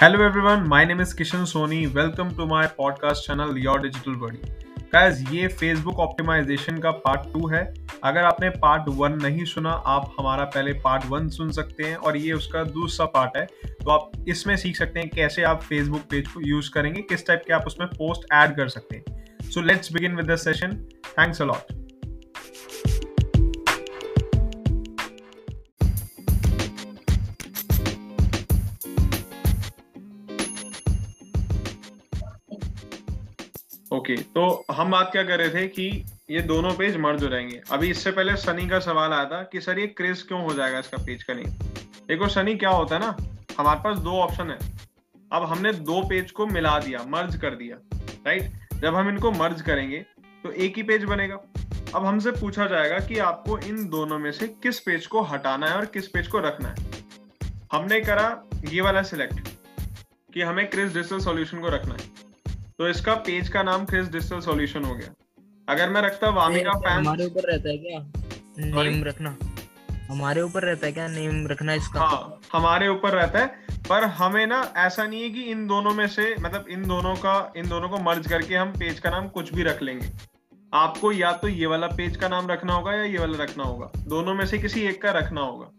Hello everyone, my name is Kishan Soni. Welcome to my podcast channel Your Digital Buddy. Guys, ये Facebook optimisation का part two है। अगर आपने part one नहीं सुना आप हमारा पहले पार्ट वन सुन सकते हैं और ये उसका दूसरा पार्ट है। तो आप इसमें सीख सकते हैं कैसे आप फेसबुक पेज को यूज़ करेंगे किस टाइप के आप उसमें पोस्ट ऐड कर सकते हैं। So let's begin with the session thanks uh okay तो हम बात क्या कर रहे थे कि ये दोनों पेज मर्ज हो जाएँगे। अभी इससे पहले सनी का सवाल आया था कि सर ये क्रेज क्यों हो जाएगा इसका पेज का नहीं देखो, सनी क्या होता है ना, हमारे पास दो ऑप्शन है। अब हमने दो पेज को मिला दिया मर्ज कर दिया राइट जब हम इनको मर्ज करेंगे तो एक ही पेज बनेगा। अब हमसे पूछा जाएगा कि आपको इन दोनों में से किस पेज को हटाना है और किस पेज को रखना है। हमने करा ये वाला सिलेक्ट कि हमें क्रिस डिजिटल सॉल्यूशन को रखना है। तो इसका पेज का नाम क्रिस डिजिटल सॉल्यूशन हो गया। अगर मैं रखता वामिका फ़ैन हमारे ऊपर रहता है क्या? नेम रखना। हमारे ऊपर रहता है क्या? नेम रखना इसका। हाँ हमारे ऊपर रहता है पर हमें ना ऐसा नहीं है कि इन दोनों में से मतलब इन दोनों का इन दोनों को मर्ज करके हम पेज का नाम कुछ भी रख लेंगे। आपको या तो ये वाला पेज का नाम रखना होगा या ये वाला रखना होगा। दोनों में से किसी एक का रखना होगा।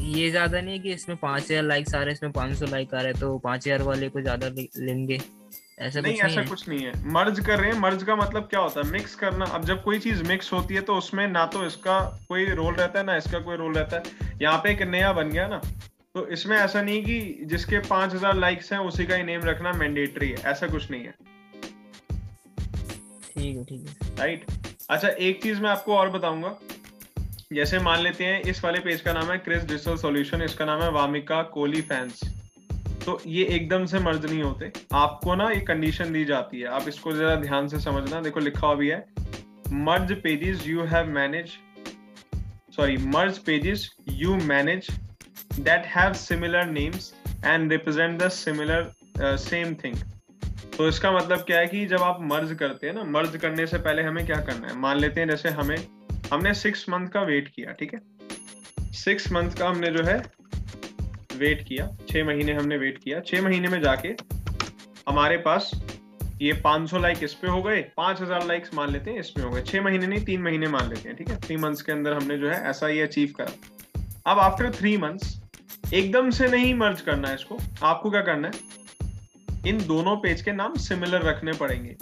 ये ज़्यादा नहीं है कि इसमें पाँच हज़ार लाइक्स आ रहे हैं इसमें पाँच सौ लाइक आ रहे हैं तो पाँच हज़ार वाले को ज़्यादा लेंगे। ऐसा नहीं कुछ ऐसा नहीं कुछ नहीं है। मर्ज कर रहे हैं। मर्ज का मतलब क्या होता है? मिक्स करना। अब जब कोई चीज़ मिक्स होती है तो उसमें ना तो इसका कोई रोल रहता है ना इसका कोई रोल रहता है। यहाँ पे एक नया बन गया ना। तो इसमें ऐसा नहीं कि जिसके पाँच हज़ार लाइक्स हैं उसी का ही नेम रखना मैंडेटरी है। ऐसा कुछ नहीं है। ठीक है ठीक है। राइट अच्छा एक चीज़ मैं आपको और बताऊँगा। जैसे मान लेते हैं इस वाले पेज का नाम है क्रिस डिजिटल सॉल्यूशन इसका नाम है वामिका कोली फैंस तो ये एकदम से मर्ज नहीं होते। आपको ना ये कंडीशन दी जाती है। आप इसको जरा ध्यान से समझना। देखो, लिखा हुआ भी है। Merge pages you have manage sorry merge pages you manage that have similar names and represent the similar same thing तो इसका मतलब क्या है कि जब आप मर्ज करते हैं ना, मर्ज करने से पहले हमें क्या करना है? मान लेते हैं जैसे हमें हमने सिक्स मंथ का वेट किया, ठीक है? सिक्स मंथ का हमने जो है वेट किया। छह महीने हमने वेट किया। छह महीने में जाके हमारे पास ये 500 लाइक इस पे हो गए। 5000 लाइक्स मान लेते हैं इसमें हो गए। छह महीने नहीं, तीन महीने मान लेते हैं, ठीक है? थ्री मंथ्स के अंदर हमने जो है ऐसा ही अचीव करा। अब आफ्टर थ्री मंथ्स एकदम से नहीं मर्ज करना है इसको। आपको क्या करना है? इन दोनों पेज के नाम सिमिलर रखने पड़ेंगे।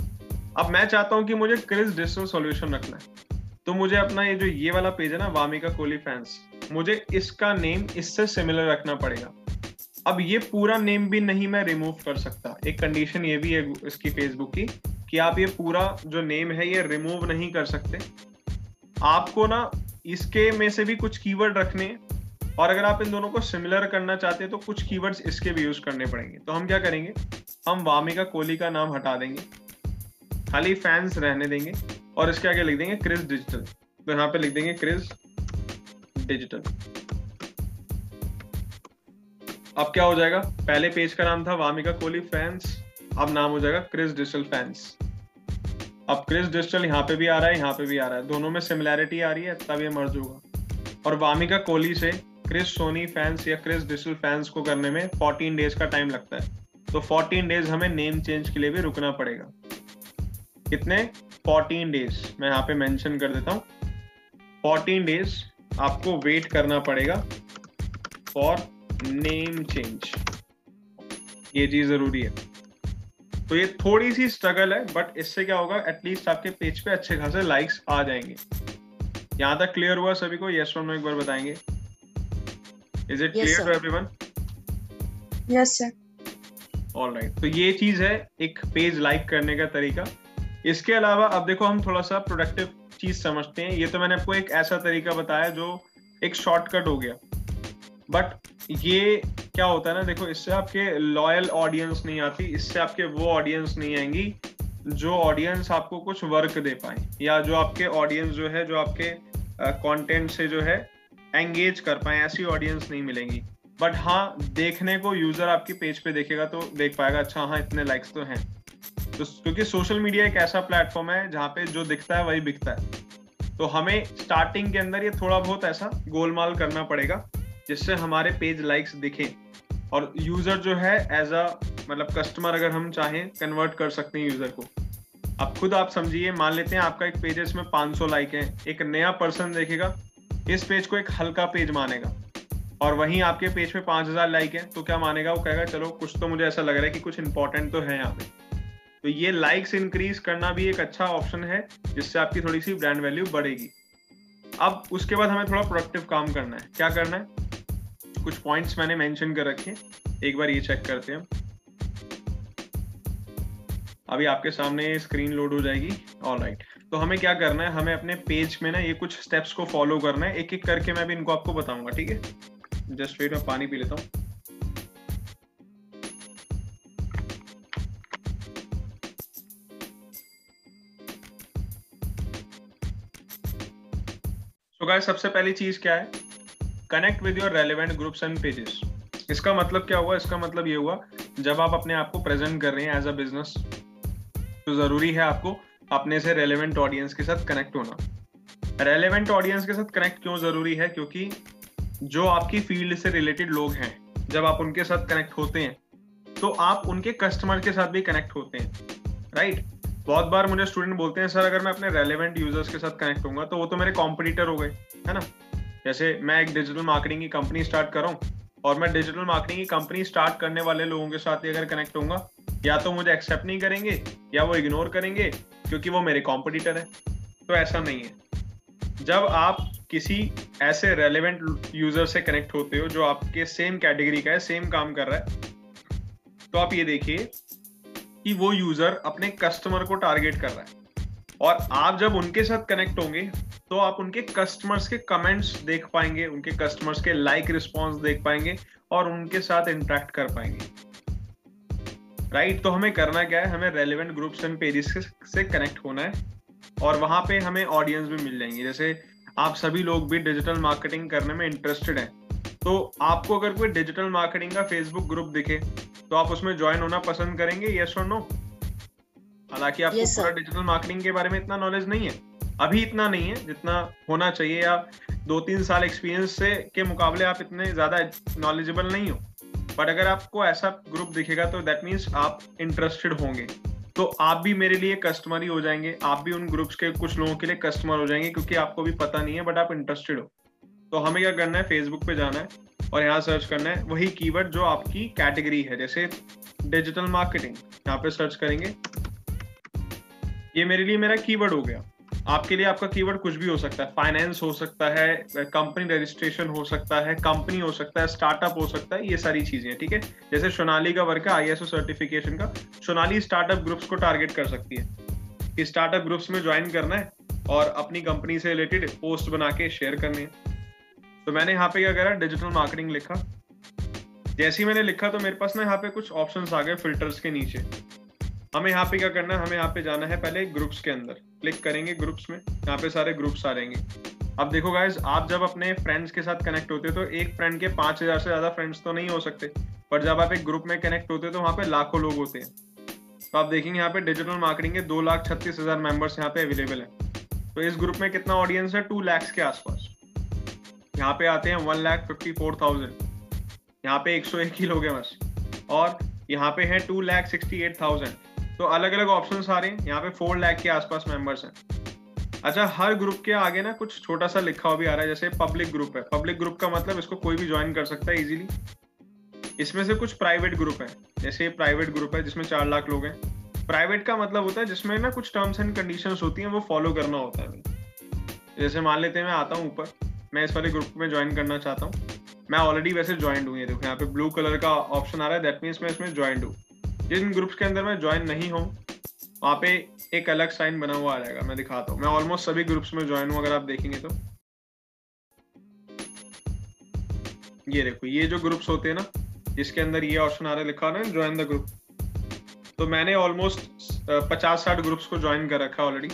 अब मैं चाहता हूँ कि मुझे क्रिस डिजिटल सॉल्यूशन रखना है। तो मुझे अपना ये जो ये वाला पेज है ना वामिका कोहली फैंस मुझे इसका नेम इससे सिमिलर रखना पड़ेगा। अब ये पूरा नेम भी नहीं मैं रिमूव कर सकता। एक कंडीशन ये भी है इसकी फेसबुक की कि आप ये पूरा जो नेम है ये रिमूव नहीं कर सकते। आपको ना इसके में से भी कुछ कीवर्ड रखने और अगर आप इन दोनों को सिमिलर करना चाहते हैं तो कुछ कीवर्ड्स इसके भी यूज़ करने पड़ेंगे। तो हम क्या करेंगे? हम वामिका कोहली का नाम हटा देंगे। खाली फैंस रहने देंगे और इसके आगे लिख देंगे क्रिस डिजिटल तो यहाँ पे लिख देंगे क्रिस डिजिटल अब क्या हो जाएगा? पहले पेज का नाम था वामिका कोहली फैंस अब नाम हो जाएगा क्रिस डिजिटल फैंस अब क्रिस डिजिटल यहाँ पे भी आ रहा है, यहाँ पे भी आ रहा है। दोनों में सिमिलैरिटी आ रही है, तब ये मर्ज होगा। और वामिका कोहली से क्रिस सोनी फैंस या क्रिस डिजिटल फैंस को करने में 14 डेज़ का टाइम लगता है। तो 14 डेज़ हमें नेम चेंज के लिए भी रुकना पड़ेगा। कितने? 14 डेज़ मैं यहाँ पे मेंशन कर देता हूँ। 14 डेज़ आपको वेट करना पड़ेगा फॉर नेम चेंज ये चीज़ ज़रूरी है। तो ये थोड़ी सी स्ट्रगल है बट इससे क्या होगा एटलीस्ट आपके पेज पे अच्छे खासे लाइक्स आ जाएँगे। यहाँ तक क्लियर हुआ सभी को? यस और नो एक बार बताएँगे। Is it clear to everyone yes sir alright तो ये चीज़ है एक पेज लाइक करने का तरीका। इसके अलावा अब देखो हम थोड़ा सा प्रोडक्टिव चीज़ समझते हैं। ये तो मैंने आपको एक ऐसा तरीका बताया जो एक शॉर्टकट हो गया। बट ये क्या होता है ना, देखो, इससे आपके लॉयल ऑडियंस नहीं आती, इससे आपके वो ऑडियंस नहीं आएँगी, जो ऑडियंस आपको कुछ वर्क दे पाए, या जो आपके ऑडियंस जो है, जो आपके कंटेंट से जो है एंगेज कर पाए, ऐसी ऑडियंस नहीं मिलेंगी। बट हाँ देखने को यूज़र आपकी पेज पे देखेगा तो देख पाएगा अच्छा हाँ इतने लाइक्स तो हैं। तो क्योंकि सोशल मीडिया एक ऐसा प्लेटफॉर्म है जहाँ पे जो दिखता है वही बिकता है। तो हमें स्टार्टिंग के अंदर ये थोड़ा बहुत ऐसा गोलमाल करना पड़ेगा, जिससे हमारे पेज लाइक्स दिखे। और यूज़र जो है एज अ मतलब कस्टमर अगर हम चाहें कन्वर्ट कर सकते हैं यूज़र को। अब खुद आप समझिए, मान लेते हैं आपका एक पेज है इसमें 500 लाइक है, एक नया पर्सन देखेगा, इस पेज को एक हल्का पेज मानेगा। और वहीं आपके पेज पे 5000 लाइक है तो क्या मानेगा? वो कहेगा, चलो, कुछ तो मुझे ऐसा लग रहा है कि कुछ इंपॉर्टेंट तो है यहाँ पे। तो ये लाइक्स इंक्रीज करना भी एक अच्छा ऑप्शन है, जिससे आपकी थोड़ी सी ब्रांड वैल्यू बढ़ेगी। अब उसके बाद हमें थोड़ा प्रोडक्टिव काम करना है। क्या करना है? कुछ पॉइंट्स मैंने मेंशन कर रखे एक बार ये चेक करते हैं। अभी आपके सामने स्क्रीन लोड हो जाएगी। All right right. तो हमें क्या करना है? हमें अपने पेज में ना ये कुछ स्टेप्स को फॉलो करना है। एक एक करके मैं भी इनको आपको बताऊँगा, ठीक है? जस्ट वेट मैं पानी पी लेता हूँ। गाइस सबसे पहली चीज़ क्या है? Connect with your relevant groups and pages इसका मतलब क्या हुआ? इसका मतलब ये हुआ, जब आप अपने आप को प्रेजेंट कर रहे हैं एज अ बिज़नेस तो ज़रूरी है आपको अपने से रेलिवेंट ऑडियंस के साथ कनेक्ट होना। रेलिवेंट ऑडियंस के साथ कनेक्ट क्यों ज़रूरी है? क्योंकि जो आपकी फ़ील्ड से रिलेटेड लोग हैं, जब आप उनके साथ कनेक्ट होते हैं तो आप उनके कस्टमर के साथ भी कनेक्ट होते हैं राइट बहुत बार मुझे स्टूडेंट बोलते हैं, सर, अगर मैं अपने रेलिवेंट यूज़र्स के साथ कनेक्ट होऊँगा तो वो तो मेरे कॉम्पिटिटर हो गए, है ना? जैसे मैं एक डिजिटल मार्केटिंग की कंपनी स्टार्ट कर रहा हूँ, और मैं डिजिटल मार्केटिंग की कंपनी स्टार्ट करने वाले लोगों के साथ ही अगर कनेक्ट होऊँगा, या तो मुझे एक्सेप्ट नहीं करेंगे, या वो इग्नोर करेंगे, क्योंकि वो मेरे कॉम्पिटिटर है। तो ऐसा नहीं है। जब आप किसी ऐसे रेलिवेंट यूज़र से कनेक्ट होते हो, जो आपके सेम कैटेगरी का है सेम काम कर रहा है तो आप ये देखिए कि वो यूज़र अपने कस्टमर को टारगेट कर रहा है। और आप जब उनके साथ कनेक्ट होंगे तो आप उनके कस्टमर्स के कमेंट्स देख पाएँगे, उनके कस्टमर्स के लाइक रिस्पॉन्स देख पाएँगे और उनके साथ इंटरेक्ट कर पाएँगे। Right right? तो हमें करना क्या है? हमें रेलिवेंट ग्रुप्स एंड पेजेस से कनेक्ट होना है और वहाँ पे हमें ऑडियंस भी मिल जाएँगे। जैसे आप सभी लोग भी डिजिटल मार्केटिंग करने में इंटरेस्टेड हैं तो आपको अगर कोई डिजिटल मार्केटिंग का फेसबुक ग्रुप दिखे तो आप उसमें ज्वाइन होना पसंद करेंगे? यस और नो हालाँकि आपको yes, पूरा डिजिटल मार्केटिंग के बारे में इतना नॉलेज नहीं है। अभी इतना नहीं है जितना होना चाहिए या दो तीन साल एक्सपीरियंस से के मुकाबले आप इतने ज़्यादा नॉलेजेबल नहीं हो। बट अगर आपको ऐसा ग्रुप दिखेगा तो दैट मीन्स आप इंटरेस्टेड होंगे। तो आप भी मेरे लिए कस्टमर ही हो जाएँगे। आप भी उन ग्रुप्स के कुछ लोगों के लिए कस्टमर हो जाएँगे क्योंकि आपको भी पता नहीं है बट आप इंटरेस्टेड हो। तो हमें क्या करना है? फेसबुक पे जाना है। और यहाँ सर्च करना है, वही कीवर्ड जो आपकी कैटेगरी है, जैसे डिजिटल मार्केटिंग यहाँ पे सर्च करेंगे। ये मेरे लिए मेरा कीवर्ड हो गया। आपके लिए आपका कीवर्ड कुछ भी हो सकता है। फाइनेंस हो सकता है कंपनी रजिस्ट्रेशन हो सकता है कंपनी हो सकता है स्टार्टअप हो सकता है, ये सारी चीज़ें ठीक है? जैसे सोनाली का वर्क है आईएसओ सर्टिफिकेशन का। सोनाली स्टार्टअप ग्रुप्स को टारगेट कर सकती है कि स्टार्टअप ग्रुप्स में ज्वाइन करना है और अपनी कंपनी से रिलेटेड पोस्ट बना के शेयर करने है। तो मैंने यहाँ पे क्या करा? डिजिटल मार्केटिंग लिखा। जैसे ही मैंने लिखा तो मेरे पास ना यहाँ पे कुछ ऑप्शन आ गए फिल्टर्स के नीचे। हमें यहाँ पे क्या करना है? हमें यहाँ पे जाना है पहले ग्रुप्स के अंदर। क्लिक करेंगे ग्रुप्स में। यहाँ पे सारे ग्रुप्स आ रहेंगे अब देखो गाइज़ आप जब अपने फ्रेंड्स के साथ कनेक्ट होते हो तो एक फ्रेंड के पाँच हज़ार से ज़्यादा फ्रेंड्स तो नहीं हो सकते। पर जब आप एक ग्रुप में कनेक्ट होते हो तो वहाँ पे लाखों लोग होते हैं। तो आप देखेंगे यहाँ पे डिजिटल मार्केटिंग के दो लाख छत्तीस हज़ार मेंबर्स यहाँ पे अवेलेबल है। तो इस ग्रुप में कितना ऑडियंस है? टू लैक्स के आसपास। यहाँ पे आते हैं one lakh fifty four thousand. यहाँ पे एक सौ एक ही लोग हैं बस। और यहाँ पे है two lakh sixty eight thousand. तो अलग अलग ऑप्शन आ रहे हैं। यहाँ पे फोर लैख के आसपास मेंबर्स हैं। अच्छा हर ग्रुप के आगे ना कुछ छोटा सा लिखा हुआ भी आ रहा है, जैसे पब्लिक ग्रुप है। पब्लिक ग्रुप का मतलब इसको कोई भी ज्वाइन कर सकता है इजीली इसमें से कुछ प्राइवेट ग्रुप है। जैसे प्राइवेट ग्रुप है, जिसमें चार लाख लोग हैं। प्राइवेट का मतलब होता है, जिसमें ना कुछ टर्म्स एंड कंडीशन होती हैं, वो फॉलो करना होता है। जैसे मान लेते हैं, मैं आता हूँ ऊपर। मैं इस वाले ग्रुप में ज्वाइन करना चाहता हूँ। मैं ऑलरेडी वैसे ज्वाइंट हूँ, ये देखो, यहाँ पे ब्लू कलर का ऑप्शन आ रहा है दैट मीन्स मैं इसमें ज्वाइंट हूँ। जिन ग्रुप्स के अंदर मैं ज्वाइन नहीं हूँ, वहाँ पे एक अलग साइन बना हुआ आ जाएगा, मैं दिखाता हूँ। मैं ऑलमोस्ट सभी ग्रुप्स में ज्वाइन हूँ, अगर आप देखेंगे तो। ये देखो, ये जो ग्रुप्स होते हैं ना, जिसके अंदर ये ऑप्शन आ रहा है, लिखा ना ज्वाइन द ग्रुप तो मैंने ऑलमोस्ट पचास साठ ग्रुप्स को ज्वाइन कर रखा है ऑलरेडी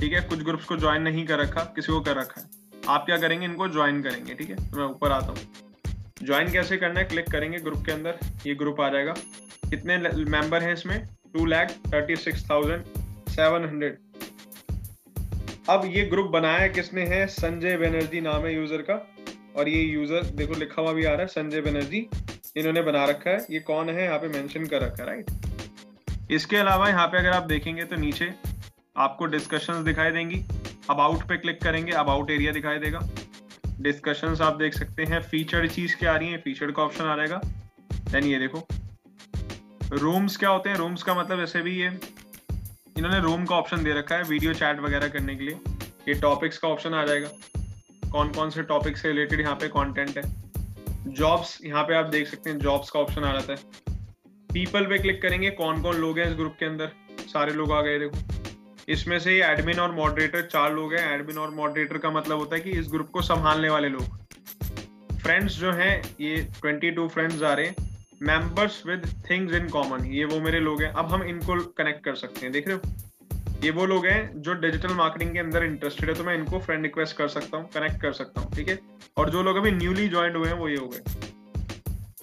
ठीक है, कुछ ग्रुप्स को ज्वाइन नहीं कर रखा, किसी को कर रखा है। आप क्या करेंगे? इनको ज्वाइन करेंगे, ठीक है? तो मैं ऊपर आता हूँ। ज्वाइन कैसे करना है? क्लिक करेंगे ग्रुप के अंदर। ये ग्रुप आ जाएगा। कितने मेंबर हैं इसमें? Two lakh thirty six thousand seven hundred अब ये ग्रुप बनाया किसने? है संजय बनर्जी नाम है यूज़र का। और ये यूज़र देखो लिखा हुआ भी आ रहा है, संजय बनर्जी। इन्होंने बना रखा है। ये कौन है? यहाँ पे मेंशन कर रखा है राइट इसके अलावा यहाँ पे अगर आप देखेंगे तो नीचे आपको डिस्कशंस दिखाई देंगी। अबाउट पे क्लिक करेंगे अबाउट एरिया दिखाई देगा। डिस्कशंस आप देख सकते हैं फीचर्ड चीज़ क्या आ रही है? फीचर्ड का ऑप्शन आ जाएगा देन ये देखो। रूम्स क्या होते हैं? रूम्स का मतलब ऐसे भी ये। इन्होंने रूम का ऑप्शन दे रखा है वीडियो चैट वगैरह करने के लिए। ये टॉपिक्स का ऑप्शन आ जाएगा। कौन कौन से टॉपिक से रिलेटेड यहाँ पे कंटेंट है? जॉब्स यहाँ पे आप देख सकते हैं जॉब्स का ऑप्शन आ जाता है। पीपल पे क्लिक करेंगे, कौन कौन लोग हैं इस ग्रुप के अंदर? सारे लोग आ गए, देखो। इसमें से एडमिन और मॉडरेटर चार लोग हैं। एडमिन और मॉडरेटर का मतलब होता है कि इस ग्रुप को संभालने वाले लोग। फ्रेंड्स जो हैं, ये 22 फ्रेंड्स आ रहे हैं। Members with things in common ये वो मेरे लोग हैं। अब हम इनको कनेक्ट कर सकते हैं, देख रहे हो? ये वो लोग हैं जो डिजिटल मार्केटिंग के अंदर इंटरेस्टेड है तो मैं इनको फ्रेंड रिक्वेस्ट कर सकता हूँ कनेक्ट कर सकता हूँ, ठीक है? और जो लोग अभी न्यूली ज्वाइन हुए हैं, वो ये हो गए।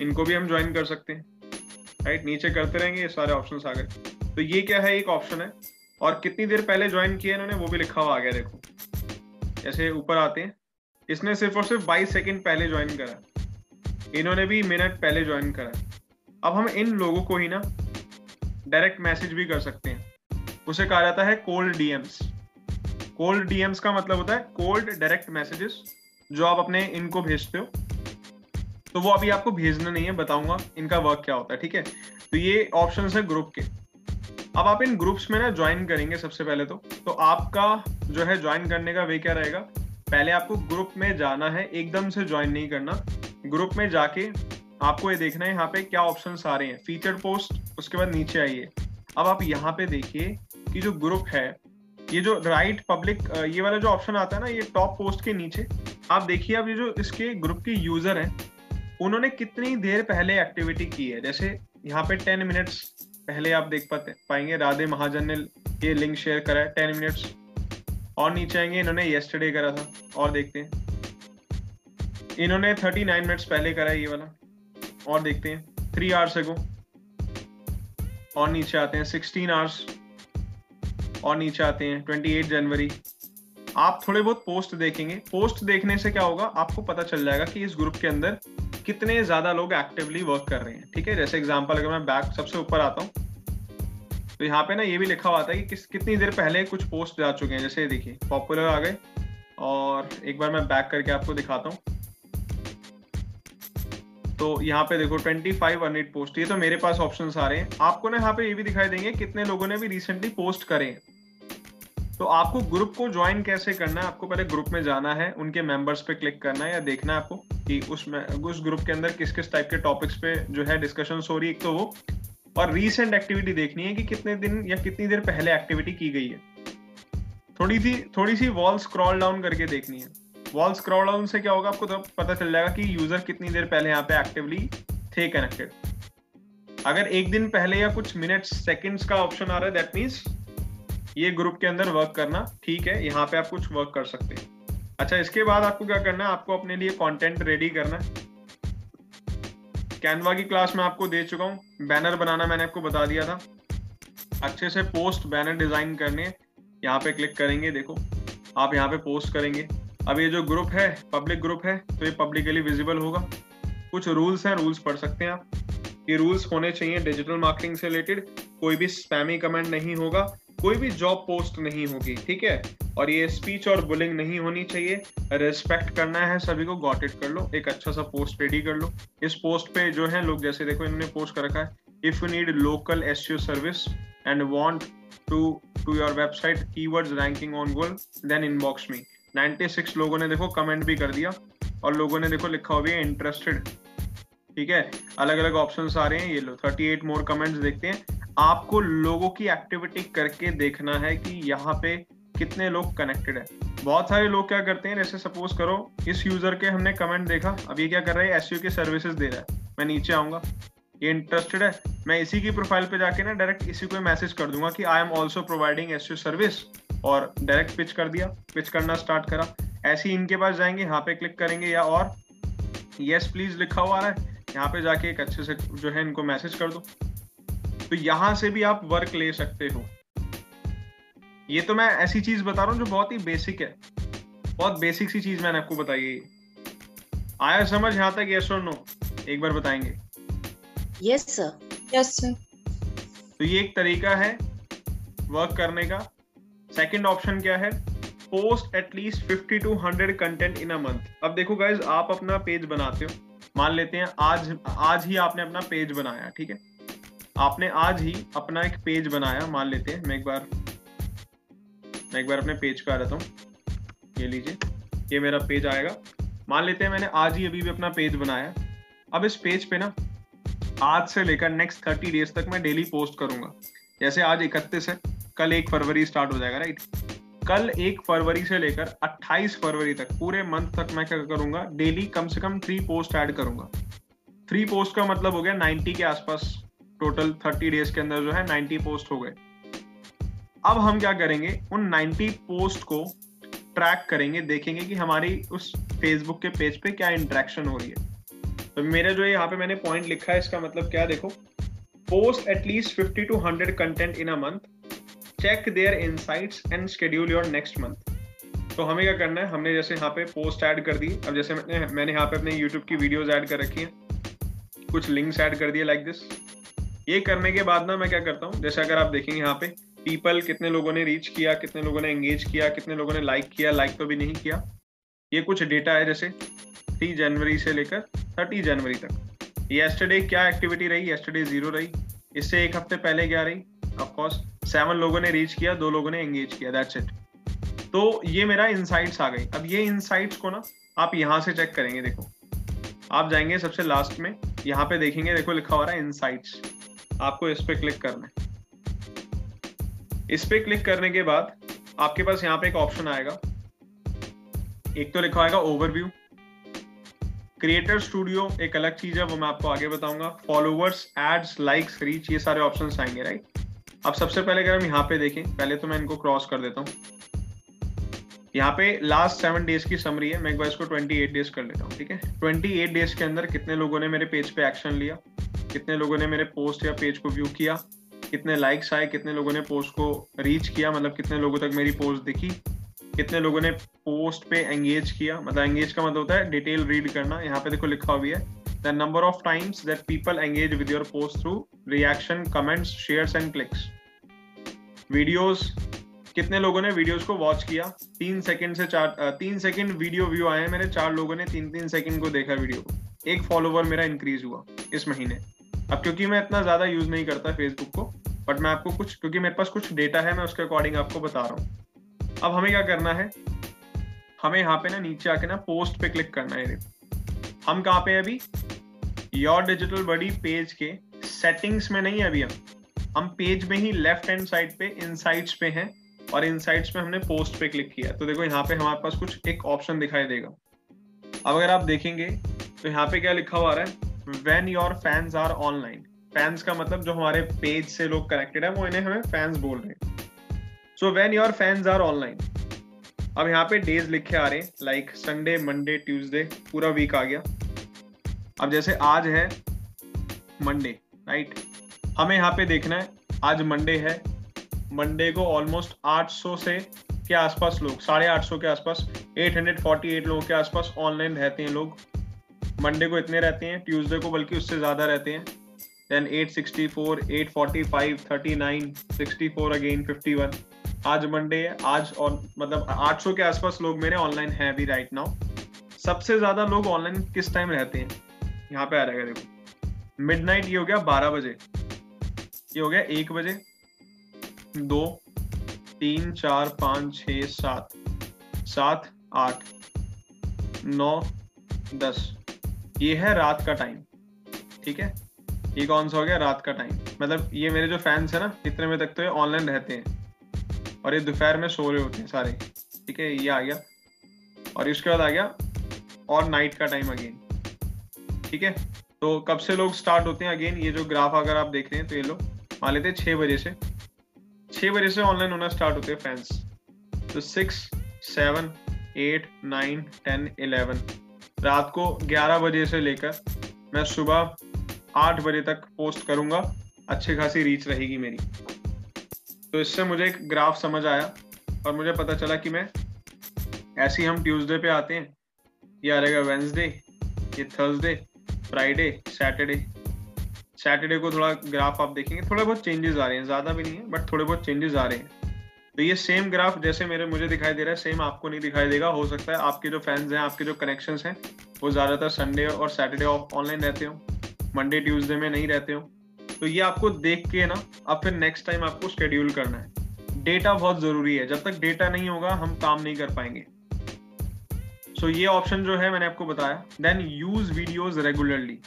इनको भी हम ज्वाइन कर सकते हैं राइट नीचे करते रहेंगे, ये सारे ऑप्शन आ गए। तो ये क्या है, एक ऑप्शन है। और कितनी देर पहले ज्वाइन किया इन्होंने, वो भी लिखा हुआ आ गया देखो। जैसे ऊपर आते हैं। इसने सिर्फ़ और सिर्फ़ 22 सेकंड पहले ज्वाइन करा। इन्होंने भी मिनट पहले ज्वाइन करा। अब हम इन लोगों को ही ना डायरेक्ट मैसेज भी कर सकते हैं। उसे कहा जाता है कोल्ड डीएम्स कोल्ड डीएम्स का मतलब होता है कोल्ड डायरेक्ट मैसेजेस जो आप अपने इनको भेजते हो। तो वो अभी आपको भेजना नहीं है, बताऊँगा इनका वर्क क्या होता है, ठीक है? तो ये ऑप्शन है ग्रुप के। अब आप इन ग्रुप्स में ना ज्वाइन करेंगे सबसे पहले तो। तो आपका जो है ज्वाइन करने का वे क्या रहेगा? पहले आपको ग्रुप में जाना है, एकदम से ज्वाइन नहीं करना। ग्रुप में जाके आपको ये देखना है यहाँ पे क्या ऑप्शन आ रहे हैं। फीचर पोस्ट उसके बाद नीचे आइए। अब आप यहाँ पे देखिए कि जो ग्रुप है, ये जो राइट पब्लिक ये वाला जो ऑप्शन आता है ना, ये टॉप पोस्ट के नीचे, आप देखिए अब ये जो इसके ग्रुप के यूज़र हैं, उन्होंने कितनी देर पहले एक्टिविटी की है? जैसे यहाँ पे टेन मिनट्स पहले आप देख पाते, पाएँगे राधे महाजन ने ये लिंक शेयर करा है टेन मिनट्स और नीचे आएँगे, इन्होंने येस्टरडे करा था, और देखते हैं। इन्होंने थर्टी नाइन मिनट्स पहले करा है ये वाला, और देखते हैं थ्री आवर्स एगो और नीचे आते हैं सिक्सटीन आवर्स और नीचे आते हैं ट्वेंटी एट जनवरी। आप थोड़े बहुत पोस्ट देखेंगे। पोस्ट देखने से क्या होगा, आपको पता चल जाएगा कि इस ग्रुप के अंदर कितने ज़्यादा लोग एक्टिवली वर्क कर रहे हैं, ठीक है? जैसे एग्जांपल अगर मैं बैक सबसे ऊपर आता हूँ तो यहाँ पे ना ये भी लिखा हुआ था कि किस, कितनी देर पहले कुछ पोस्ट जा चुके हैं, जैसे देखिए पॉपुलर आ गए, और एक बार मैं बैक करके आपको दिखाता हूँ। तो यहाँ पे देखो 25 अर्निट पोस्ट ये तो मेरे पास ऑप्शन आ रहे हैं। आपको ना यहाँ पे ये भी दिखाई देंगे कितने लोगों ने भी रिसेंटली पोस्ट करे तो आपको ग्रुप को ज्वाइन कैसे करना है? आपको पहले ग्रुप में जाना है, उनके मेंबर्स पे क्लिक करना है या देखना है आपको कि उसमें उस ग्रुप के अंदर किस किस टाइप के टॉपिक्स पे जो है डिस्कशन हो रही है। एक तो वो, और रीसेंट एक्टिविटी देखनी है कि कितने दिन या कितनी देर पहले एक्टिविटी की गई है। थोड़ी सी थोड़ी सी वॉल स्क्रॉल डाउन करके देखनी है। वॉल स्क्रॉल डाउन से क्या होगा? आपको तो पता चल जाएगा कि यूज़र कितनी देर पहले यहाँ पे एक्टिवली थे कनेक्टेड अगर एक दिन पहले या कुछ मिनट्स सेकंड्स का ऑप्शन आ रहा है दैट मीन्स ये ग्रुप के अंदर वर्क करना, ठीक है, यहाँ पे आप कुछ वर्क कर सकते हैं। अच्छा इसके बाद आपको क्या करना है? आपको अपने लिए कंटेंट रेडी करना है। कैनवा की क्लास में आपको दे चुका हूँ। बैनर बनाना मैंने आपको बता दिया था। अच्छे से पोस्ट बैनर डिज़ाइन करने यहाँ पे क्लिक करेंगे, देखो। आप यहाँ पे पोस्ट करेंगे। अब ये जो ग्रुप है पब्लिक ग्रुप है तो ये पब्लिकली विजिबल होगा। कुछ रूल्स हैं रूल्स पढ़ सकते हैं आप। ये रूल्स होने चाहिए डिजिटल मार्केटिंग से रिलेटेड कोई भी स्पैमी कमेंट नहीं होगा। कोई भी जॉब पोस्ट नहीं होगी, ठीक है? और ये स्पीच और बुलिंग नहीं होनी चाहिए। रिस्पेक्ट करना है सभी को गॉट इट कर लो, एक अच्छा सा पोस्ट रेडी कर लो। इस पोस्ट पे जो है, लोग जैसे देखो, इन्होंने पोस्ट कर रखा है। If you need local S service and want to to your website keywords ranking on goal then inbox me 96 लोगों ने देखो कमेंट भी कर दिया। और लोगों ने देखो, लिखा हुआ है इंटरेस्टेड ठीक है? अलग अलग ऑप्शन आ रहे हैं, ये लो। 38 मोर कमेंट्स देखते हैं। आपको लोगों की एक्टिविटी करके देखना है कि यहाँ पे कितने लोग कनेक्टेड है। बहुत सारे लोग क्या करते हैं, जैसे सपोज़ करो, इस यूज़र के हमने कमेंट देखा। अब ये क्या कर रहा है एसयू के सर्विसेज़ दे रहा है। मैं नीचे आऊँगा। ये इंटरेस्टेड है। मैं इसी की प्रोफ़ाइल पे जाके ना डायरेक्ट इसी को मैसेज कर दूँगा कि I am also providing SU service और डायरेक्ट पिच कर दिया। पिच करना स्टार्ट करा। ऐसे ही इनके पास जाएँगे, यहाँ पे क्लिक करेंगे या और। यस प्लीज़ लिखा हुआ आ रहा है। यहाँ पे जाके एक अच्छे से जो है इनको मैसेज कर दो। तो यहाँ से भी आप वर्क ले सकते हो। ये तो मैं ऐसी चीज़ बता रहा हूँ जो बहुत ही बेसिक है। बहुत बेसिक सी चीज़ मैंने आपको बताई है। आया समझ यहाँ तक यस और नो एक बार बताएँगे। यस सर यस सर तो ये एक तरीका है वर्क करने का। सेकंड ऑप्शन क्या है? Post at least 50 to 100 content in a month अब देखो गाइज़ आप अपना पेज बनाते हो। मान लेते हैं आज आज ही आपने अपना पेज बनाया ठीक है? आपने आज ही अपना एक पेज बनाया, मान लेते हैं, मैं एक बार, मैं एक बार अपने पेज का आ जाता हूँ। ये लीजिए, ये मेरा पेज आएगा। मान लेते हैं मैंने आज ही अभी भी अपना पेज बनाया। अब इस पेज पे ना, आज से लेकर नेक्स्ट थर्टी डेज़ तक मैं डेली पोस्ट करूँगा। जैसे आज इकतीस है, कल एक फरवरी स्टार्ट हो जाएगा राइट कल एक फरवरी से लेकर 28 फरवरी तक, पूरे मंथ तक मैं क्या करूँगा डेली कम से कम थ्री पोस्ट ऐड करूँगा। थ्री पोस्ट का मतलब हो गया 90 के आसपास। टोटल 30 डेज़ के अंदर जो है 90 पोस्ट हो गए। अब हम क्या करेंगे? उन 90 पोस्ट को ट्रैक करेंगे, देखेंगे कि हमारी उस फेसबुक के पेज पे क्या इंटरेक्शन हो रही है। तो मेरा जो यहाँ पे मैंने पॉइंट लिखा है, इसका मतलब क्या देखो? Post at least 50 to 100 content in a month check their insights and schedule your next month तो हमें क्या करना है? हमने जैसे यहाँ पे पोस्ट ऐड कर दी। अब जैसे मैंने मैंने यहाँ पे अपने यूट्यूब की वीडियोस ऐड कर रखी हैं। कुछ लिंक्स ऐड कर दिए लाइक दिस ये करने के बाद ना मैं क्या करता हूँ, जैसे अगर आप देखेंगे यहाँ पे पीपल कितने लोगों ने रीच किया, कितने लोगों ने एंगेज किया, कितने लोगों ने लाइक किया लाइक तो भी नहीं किया। ये कुछ डेटा है जैसे थ्री जनवरी से लेकर थर्टी जनवरी तक। येस्टरडे क्या एक्टिविटी रही? येस्टरडे ज़ीरो रही। इससे एक हफ़्ते पहले क्या रही? ऑफकोर्स सेवन लोगों ने रीच किया, दो लोगों ने एंगेज किया दैट्स इट तो ये मेरा इनसाइट्स आ गई। अब ये इनसाइट्स को ना आप यहाँ से चेक करेंगे, देखो। आप जाएँगे सबसे लास्ट में, यहाँ पे देखेंगे, देखो लिखा हो रहा है इनसाइट्स आपको इस पे क्लिक करना है। इस पे क्लिक करने के बाद आपके पास यहाँ पे एक ऑप्शन आएगा। एक तो लिखा आएगा ओवरव्यू क्रिएटर स्टूडियो एक अलग चीज़ है, वो मैं आपको आगे बताऊँगा। फॉलोवर्स एड्स लाइक्स रीच ये सारे ऑप्शन आएँगे राइट अब सबसे पहले अगर हम यहाँ पे देखें, पहले तो मैं इनको क्रॉस कर देता हूँ। यहाँ पे लास्ट सेवन डेज़ की समरी है, मैं एक बार इसको ट्वेंटी एट डेज़ कर लेता हूँ, ठीक है? ट्वेंटी एट डेज़ के अंदर कितने लोगों ने मेरे पेज पे एक्शन लिया? कितने लोगों ने मेरे पोस्ट या पेज को व्यू किया कितने लाइक्स आए कितने लोगों ने पोस्ट को रीच किया मतलब कितने लोगों तक मेरी पोस्ट दिखी कितने लोगों ने पोस्ट पे एंगेज किया मतलब एंगेज का मतलब होता है डिटेल रीड करना यहाँ पे देखो लिखा हुआ है the number of times that people engage with your post through reaction, comments, shares and clicks. Videos कितने लोगों ने वीडियोस को वॉच किया? तीन सेकंड से चार तीन सेकंड वीडियो व्यू आए मेरे चार लोगों ने तीन तीन सेकंड को देखा वीडियो को। एक फॉलोवर मेरा इंक्रीज हुआ इस महीने। अब क्योंकि मैं इतना ज़्यादा यूज़ नहीं करता फेसबुक को बट मैं आपको कुछ क्योंकि मेरे पास कुछ डेटा है, मैं उसके अकॉर्डिंग आपको बता रहा हूँ। अब हमें क्या करना है? हमें यहाँ पे ना नीचे आके ना पोस्ट पे क्लिक करना है। हम कहाँ पे अभी? योर डिजिटल बडी पेज के सेटिंग्स में नहीं है अभी हम। हम पेज में ही लेफ़्ट हैंड साइड पे इनसाइट्स पे हैं और इनसाइट्स में हमने पोस्ट पे क्लिक किया तो देखो यहाँ पे हमारे पास कुछ एक ऑप्शन दिखाई देगा। अब अगर आप देखेंगे तो यहाँ पे क्या लिखा हुआ है? When your fans are online fans का मतलब जो हमारे पेज से लोग कनेक्टेड है, वो इन्हें हमें फैंस बोल रहे हैं। So when your fans are online अब यहाँ पे डेज़ लिखे आ रहे हैं लाइक संडे मंडे ट्यूसडे पूरा वीक आ गया। अब जैसे आज है मंडे राइट हमें यहाँ पे देखना है, आज मंडे है। मंडे को ऑलमोस्ट 800 से के आसपास लोग, साढ़े आठ के आसपास 848 लोगों के आसपास ऑनलाइन रहते हैं लोग। मंडे को इतने रहते हैं ट्यूसडे को बल्कि उससे ज़्यादा रहते हैं। देन 864, 845, 39, 64 अगेन 51 आज मंडे है आज और मतलब 800 के आसपास लोग मेरे ऑनलाइन हैं अभी राइट नाउ सबसे ज़्यादा लोग ऑनलाइन किस टाइम रहते हैं? यहाँ पे आ जाएगा देखो। मिड नाइट ये हो गया बारह बजे। ये हो गया एक बजे। दो तीन चार पाँच छ सात। सात आठ। नौ दस। ये है रात का टाइम ठीक है? ये कौन सा हो गया? रात का टाइम मतलब ये मेरे जो फैंस है ना इतने बजे तक तो ये ऑनलाइन रहते हैं। और ये दोपहर में सो रहे होते हैं सारे, ठीक है? ये आ गया। और इसके बाद आ गया, और नाइट का टाइम अगेन ठीक है? तो कब से लोग स्टार्ट होते हैं अगेन ये जो ग्राफ अगर आप देख रहे हैं तो ये लोग मान लेते हैं छह बजे से, छह बजे से ऑनलाइन होना स्टार्ट होते हैं फैंस तो six seven eight nine ten eleven रात को ग्यारह बजे से लेकर मैं सुबह आठ बजे तक पोस्ट करूँगा। अच्छी खासी रीच रहेगी मेरी। तो इससे मुझे एक ग्राफ समझ आया और मुझे पता चला कि मैं ऐसे ही हम ट्यूसडे पे आते हैं। ये आ रहेगा वेंसडे ये थर्सडे फ्राइडे सैटरडे सैटरडे को थोड़ा ग्राफ आप देखेंगे, थोड़े बहुत चेंजेस आ रहे हैं, ज़्यादा भी नहीं है बट थोड़े बहुत चेंजेस आ रहे हैं। तो ये सेम ग्राफ जैसे मेरे मुझे दिखाई दे रहा है सेम आपको नहीं दिखाई देगा। हो सकता है आपके जो फैंस हैं आपके जो कनेक्शन हैं वो ज़्यादातर संडे और सैटरडे ऑफ़ ऑनलाइन रहते हो मंडे ट्यूसडे में नहीं रहते हो। तो ये आपको देख के ना अब फिर नेक्स्ट टाइम आपको शेड्यूल करना है। डेटा बहुत ज़रूरी है। जब तक डेटा नहीं होगा हम काम नहीं कर पाएँगे। सो so, ये ऑप्शन जो है मैंने आपको बताया। Then use videos regularly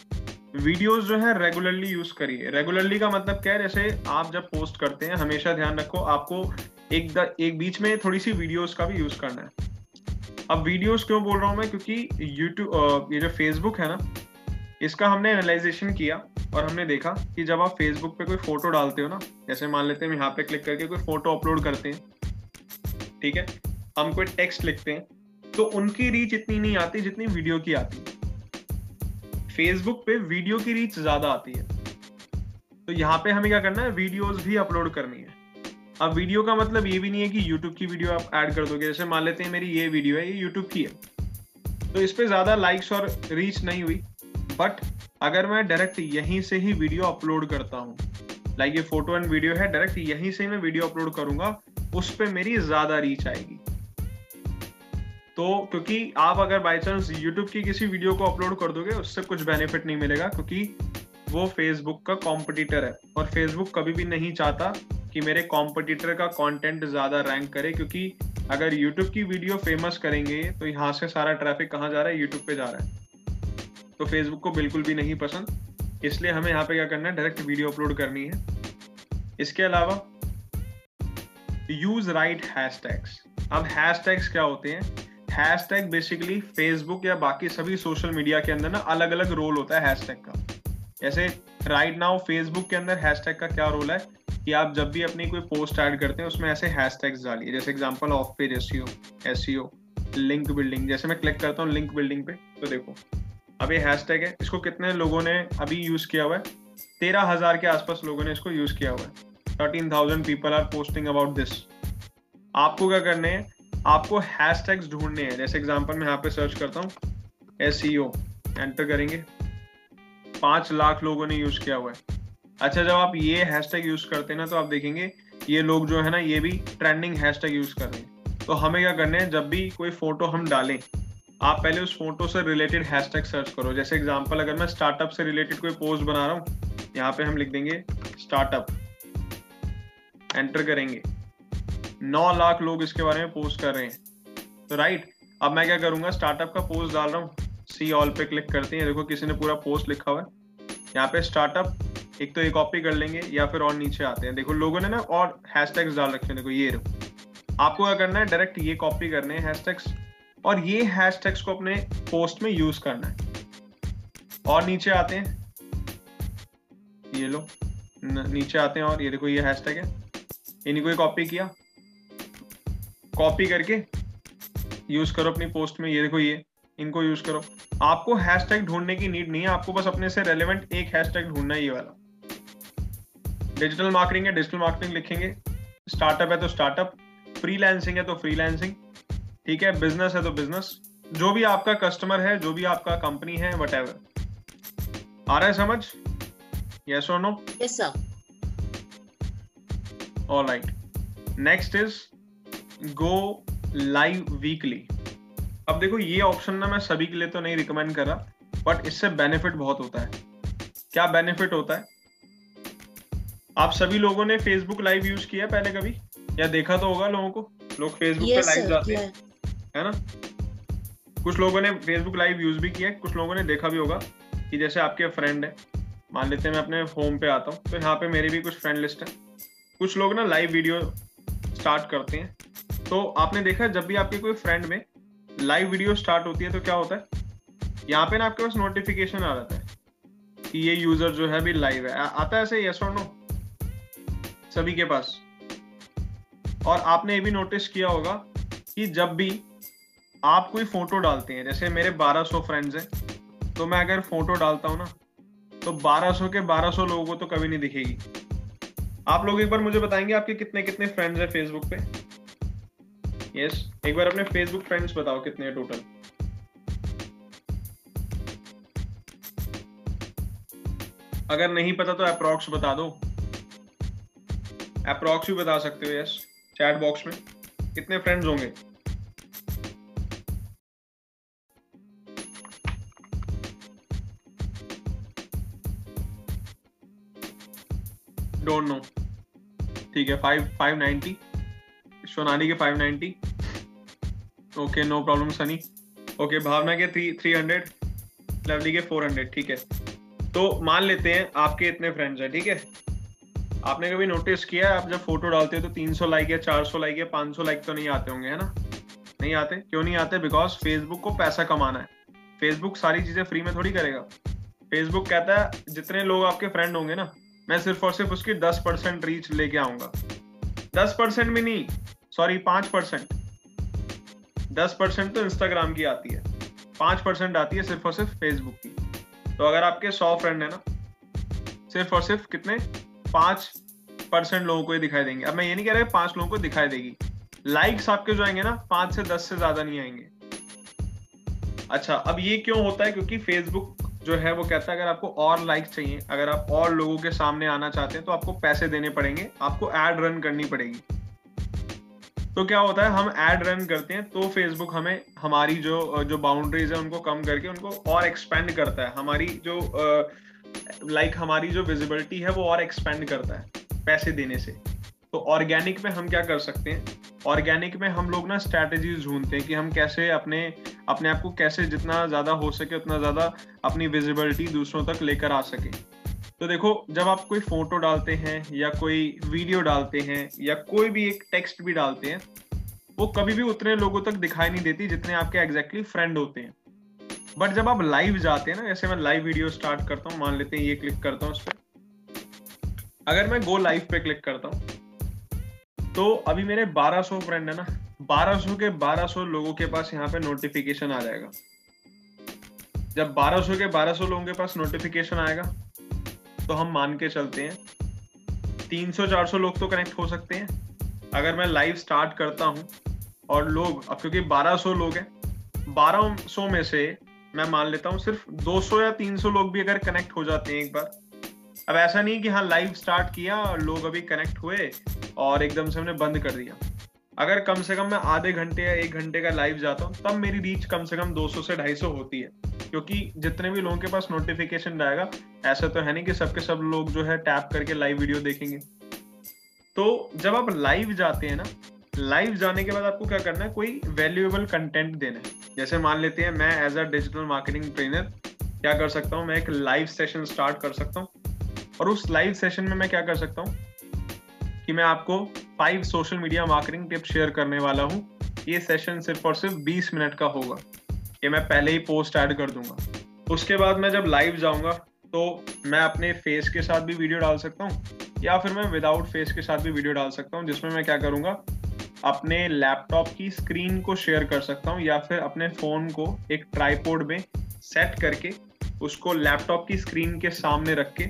videos जो है रेगुलरली यूज़ करिए। रेगुलरली का मतलब क्या है? जैसे आप जब पोस्ट करते हैं हमेशा ध्यान रखो आपको एक द, एक बीच में थोड़ी सी वीडियोस का भी यूज़ करना है। अब वीडियोस क्यों बोल रहा हूँ मैं? क्योंकि यूट्यूब ये जो फेसबुक है ना इसका हमने एनालाइजेशन किया और हमने देखा कि जब आप फेसबुक पे कोई फ़ोटो डालते हो ना जैसे मान लेते हैं हम यहाँ पे क्लिक करके कोई फ़ोटो अपलोड करते हैं ठीक है? हम कोई टेक्स्ट लिखते हैं तो उनकी रीच इतनी नहीं आती जितनी वीडियो की आती है। फेसबुक पे वीडियो की रीच ज़्यादा आती है। तो यहाँ पे हमें क्या करना है? वीडियोस भी अपलोड करनी है। अब वीडियो का मतलब ये भी नहीं है कि यूट्यूब की वीडियो आप ऐड कर दोगे। जैसे मान लेते हैं मेरी ये वीडियो है, ये यूट्यूब की है। तो इस पर ज़्यादा लाइक्स और रीच नहीं हुई। बट अगर मैं डायरेक्ट यहीं से ही वीडियो अपलोड करता हूँ लाइक ये फ़ोटो एंड वीडियो है डायरेक्ट यहीं से मैं वीडियो अपलोड करूँगा, उस पर मेरी ज़्यादा रीच आएगी। तो क्योंकि आप अगर बाई चांस यूट्यूब की किसी वीडियो को अपलोड कर दोगे, उससे कुछ बेनिफिट नहीं मिलेगा, क्योंकि वो फेसबुक का कॉम्पिटिटर है। और फेसबुक कभी भी नहीं चाहता कि मेरे कॉम्पिटिटर का कंटेंट ज़्यादा रैंक करे, क्योंकि अगर यूट्यूब की वीडियो फ़ेमस करेंगे तो यहाँ से सारा ट्रैफ़िक कहाँ जा रहा है? यूट्यूब पे जा रहा है। तो फेसबुक को बिल्कुल भी नहीं पसंद। इसलिए हमें यहाँ पे क्या करना है? डायरेक्ट वीडियो अपलोड करनी है। इसके अलावा यूज़ राइट हैशटैग्स अब हैश हैशटैग्स क्या होते हैं? हैशटैग बेसिकली फेसबुक या बाकी सभी सोशल मीडिया के अंदर ना अलग अलग रोल होता है हैशटैग का। जैसे राइट नाउ फेसबुक के अंदर हैशटैग का क्या रोल है? कि आप जब भी अपनी कोई पोस्ट ऐड करते हैं, उसमें ऐसे हैश हैशटैग्स डालिए। जैसे example of page SEO SEO link building जैसे मैं क्लिक करता हूँ लिंक बिल्डिंग पे तो देखो, अब ये हैशटैग है। इसको कितने लोगों ने अभी यूज़ किया हुआ है? तेरह हज़ार के आसपास लोगों ने इसको यूज़ किया हुआ है। Thirteen thousand people are posting about this आपको क्या करने हैं? आपको हैश हैशटैग्स ढूँढने हैं। जैसे एग्जांपल मैं यहाँ पे सर्च करता हूँ एस एंटर करेंगे। पाँच लाख लोगों ने यूज़ किया हुआ है। अच्छा जब आप ये हैशटैग यूज़ करते हैं ना तो आप देखेंगे, ये लोग जो है ना, ये भी ट्रेंडिंग हैशटैग यूज़ कर रहे हैं। तो हमें क्या करना है, जब भी कोई फ़ोटो हम डालें, आप पहले उस फ़ोटो से रिलेटेड हैशटैग सर्च करो। जैसे एग्जांपल अगर मैं स्टार्टअप से रिलेटेड कोई पोस्ट बना रहा हूँ, यहाँ पे हम लिख देंगे स्टार्टअप एंटर करेंगे। नौ लाख लोग इसके बारे में पोस्ट कर रहे हैं। तो राइट अब मैं क्या करूँगा स्टार्टअप का पोस्ट डाल रहा हूँ। सी ऑल पे क्लिक करते हैं। देखो, किसी ने पूरा पोस्ट लिखा हुआ है। यहाँ पे स्टार्टअप एक तो ये कॉपी कर लेंगे या फिर और नीचे आते हैं। देखो, लोगों ने ना और हैशटैग्स डाल रखे हैं। देखो, ये आपको क्या करना है? डायरेक्ट ये कॉपी करने हैं हैशटैग्स और ये हैशटैग्स को अपने पोस्ट में यूज़ करना है। और नीचे आते हैं। ये लो। नीचे आते हैं और ये देखो, ये हैशटैग है। इन्हीं को कॉपी किया। कॉपी करके यूज़ करो अपनी पोस्ट में। ये देखो, ये, इनको यूज़ करो। आपको हैशटैग ढूँढने की नीड नहीं है। आपको बस अपने से रेलेवेंट एक हैशटैग ढूंढना है, ये वाला। डिजिटल मार्केटिंग है डिजिटल मार्केटिंग लिखेंगे। स्टार्टअप है तो स्टार्टअप फ्रीलांसिंग है तो फ्रीलांसिंग ठीक है? बिज़नेस है तो बिज़नेस जो भी आपका कस्टमर है जो भी आपका कंपनी है वट आ रहा है समझ? यस और no yes sir all right next is go live weekly अब देखो ये ऑप्शन ना मैं सभी के लिए तो नहीं रिकमेंड कर रहा बट इससे बेनिफिट बहुत होता है। क्या बेनिफिट होता है? आप सभी लोगों ने फेसबुक लाइव यूज़ किया पहले कभी? या देखा तो होगा लोगों को? लोग फेसबुक yes, पे लाइव जाते हैं है ना? कुछ लोगों ने फेसबुक लाइव यूज़ भी किया कुछ लोगों ने देखा भी होगा कि जैसे आपके फ्रेंड है। मान लेते हैं मैं अपने होम पे आता हूँ तो यहाँ पे मेरी भी कुछ फ्रेंड लिस्ट है। कुछ लोग ना लाइव वीडियो स्टार्ट करते हैं। तो आपने देखा जब भी आपके कोई फ्रेंड में लाइव वीडियो स्टार्ट होती है तो क्या होता है? यहाँ पे ना आपके पास नोटिफिकेशन आ जाता है कि ये यूज़र जो है अभी लाइव है। आता है ऐसे यस और नो सभी के पास। और आपने ये भी नोटिस किया होगा कि जब भी आप कोई फ़ोटो डालते हैं, जैसे मेरे 1200 फ्रेंड्स हैं तो मैं अगर फ़ोटो डालता हूँ ना तो 1200 के 1200 लोगों को तो कभी नहीं दिखेगी। आप लोग एक बार मुझे बताएँगे आपके कितने कितने फ्रेंड्स हैं फेसबुक पे? यस. एक बार अपने फेसबुक फ्रेंड्स बताओ कितने हैं टोटल अगर नहीं पता तो अप्रोक्स बता दो। अप्रोक्स भी बता सकते हो यस चैट बॉक्स में. कितने फ्रेंड्स होंगे? डोंट नो ठीक है फाइव फाइव नाइनटी सोनाली के five ninety okay no problem Sunny okay Bhavna के थ्री थ्री हंड्रेड लवली के फोर हंड्रेड ठीक है. तो मान लेते हैं आपके इतने फ्रेंड्स हैं, ठीक है? आपने कभी नोटिस किया है? आप जब फ़ोटो डालते हो तो 300 लाइक या 400 लाइक या 500 लाइक तो नहीं आते होंगे, है ना? नहीं आते? क्यों नहीं आते? बिकॉज़ फेसबुक को पैसा कमाना है। फेसबुक सारी चीज़ें फ्री में थोड़ी करेगा। फेसबुक कहता है, जितने लोग आपके फ्रेंड होंगे ना, मैं सिर्फ़ और सिर्फ़ उसकी दस परसेंट रीच लेके आऊँगा। दस परसेंट भी नहीं सॉरी पाँच परसेंट। दस परसेंट तो इंस्टाग्राम की आती है। पाँच परसेंट आती है सिर्फ़ और सिर्फ़ फेसबुक की। तो अगर आपके सौ फ्रेंड है ना, सिर्फ़ और सिर्फ़ कितने? पाँच परसेंट लोगों को ही दिखाई देंगे। अब मैं ये नहीं कह रहा पाँच लोगों को दिखाई देगी। लाइक्स आपके जो आएँगे ना, पाँच से दस से ज़्यादा नहीं आएँगे। अच्छा अब ये क्यों होता है? क्योंकि फेसबुक जो है, वो कहता है अगर आपको और लाइक्स चाहिए, अगर आप और लोगों के सामने आना चाहते हैं तो आपको पैसे देने पड़ेंगे, आपको एड रन करनी पड़ेगी। तो क्या होता है? हम एड रन करते हैं तो फेसबुक हमें हमारी जो जो बाउंड्रीज है, उनको कम करके उनको और एक्सपेंड करता है। हमारी जो लाइक like, हमारी जो विजिबिलिटी है वो और एक्सपेंड करता है पैसे देने से। तो ऑर्गेनिक में हम क्या कर सकते हैं? ऑर्गेनिक में हम लोग ना स्ट्रैटेजीज ढूंढते हैं कि हम कैसे अपने अपने आप को कैसे जितना ज़्यादा हो सके उतना ज़्यादा अपनी विजिबिलिटी दूसरों तक लेकर आ सके। तो देखो जब आप कोई फ़ोटो डालते हैं या कोई वीडियो डालते हैं या कोई भी एक टेक्स्ट भी डालते हैं वो कभी भी उतने लोगों तक दिखाई नहीं देती जितने आपके एग्जैक्टली exactly फ्रेंड होते हैं। बट जब आप लाइव जाते हैं ना, जैसे मैं लाइव वीडियो स्टार्ट करता हूँ, मान लेते हैं ये क्लिक करता हूँ उस पर अगर मैं गो लाइव पे क्लिक करता हूँ तो अभी मेरे 1200 फ्रेंड है ना 1200 के 1200 लोगों के पास यहाँ पे नोटिफिकेशन आ जाएगा। जब 1200 के 1200 लोगों के पास नोटिफिकेशन आएगा तो हम मान के चलते हैं 300-400 लोग तो कनेक्ट हो सकते हैं। अगर मैं लाइव स्टार्ट करता हूँ, और लोग, अब क्योंकि 1200 लोग हैं 1200 में से मैं मान लेता हूँ, सिर्फ़ 200 या 300 लोग भी अगर कनेक्ट हो जाते हैं एक बार। अब ऐसा नहीं कि हाँ लाइव स्टार्ट किया और लोग अभी कनेक्ट हुए और एकदम से हमने बंद कर दिया। अगर कम से कम मैं आधे घंटे या एक घंटे का लाइव जाता हूँ, तब मेरी रीच कम से कम 200 से 250 होती है। क्योंकि जितने भी लोगों के पास नोटिफिकेशन जाएगा ऐसा तो है नहीं कि सबके सब लोग जो है टैप करके लाइव वीडियो देखेंगे। तो जब आप लाइव जाते हैं ना लाइव जाने के बाद आपको क्या करना है? कोई वैल्यूएबल कंटेंट देना है। जैसे मान लेते हैं, मैं as a digital marketing trainer क्या कर सकता हूँ? मैं एक लाइव सेशन स्टार्ट कर सकता हूँ। और उस लाइव सेशन में मैं क्या कर सकता हूँ? कि मैं आपको five social media marketing tips share करने वाला हूँ। ये सेशन सिर्फ़ और सिर्फ़ 20 मिनट का होगा। ये मैं पहले ही पोस्ट ऐड कर दूँगा। उसके बाद मैं जब लाइव जाऊँगा तो मैं अपने फेस के साथ भी वीडियो डाल सकता हूँ या फिर मैं विदाउट फेस के साथ भी वीडियो डाल सकता हूँ, जिसमें मैं क्या करूँगा? अपने लैपटॉप की स्क्रीन को शेयर कर सकता हूँ या फिर अपने फ़ोन को एक ट्राईपोर्ड में सेट करके उसको लैपटॉप की स्क्रीन के सामने रख के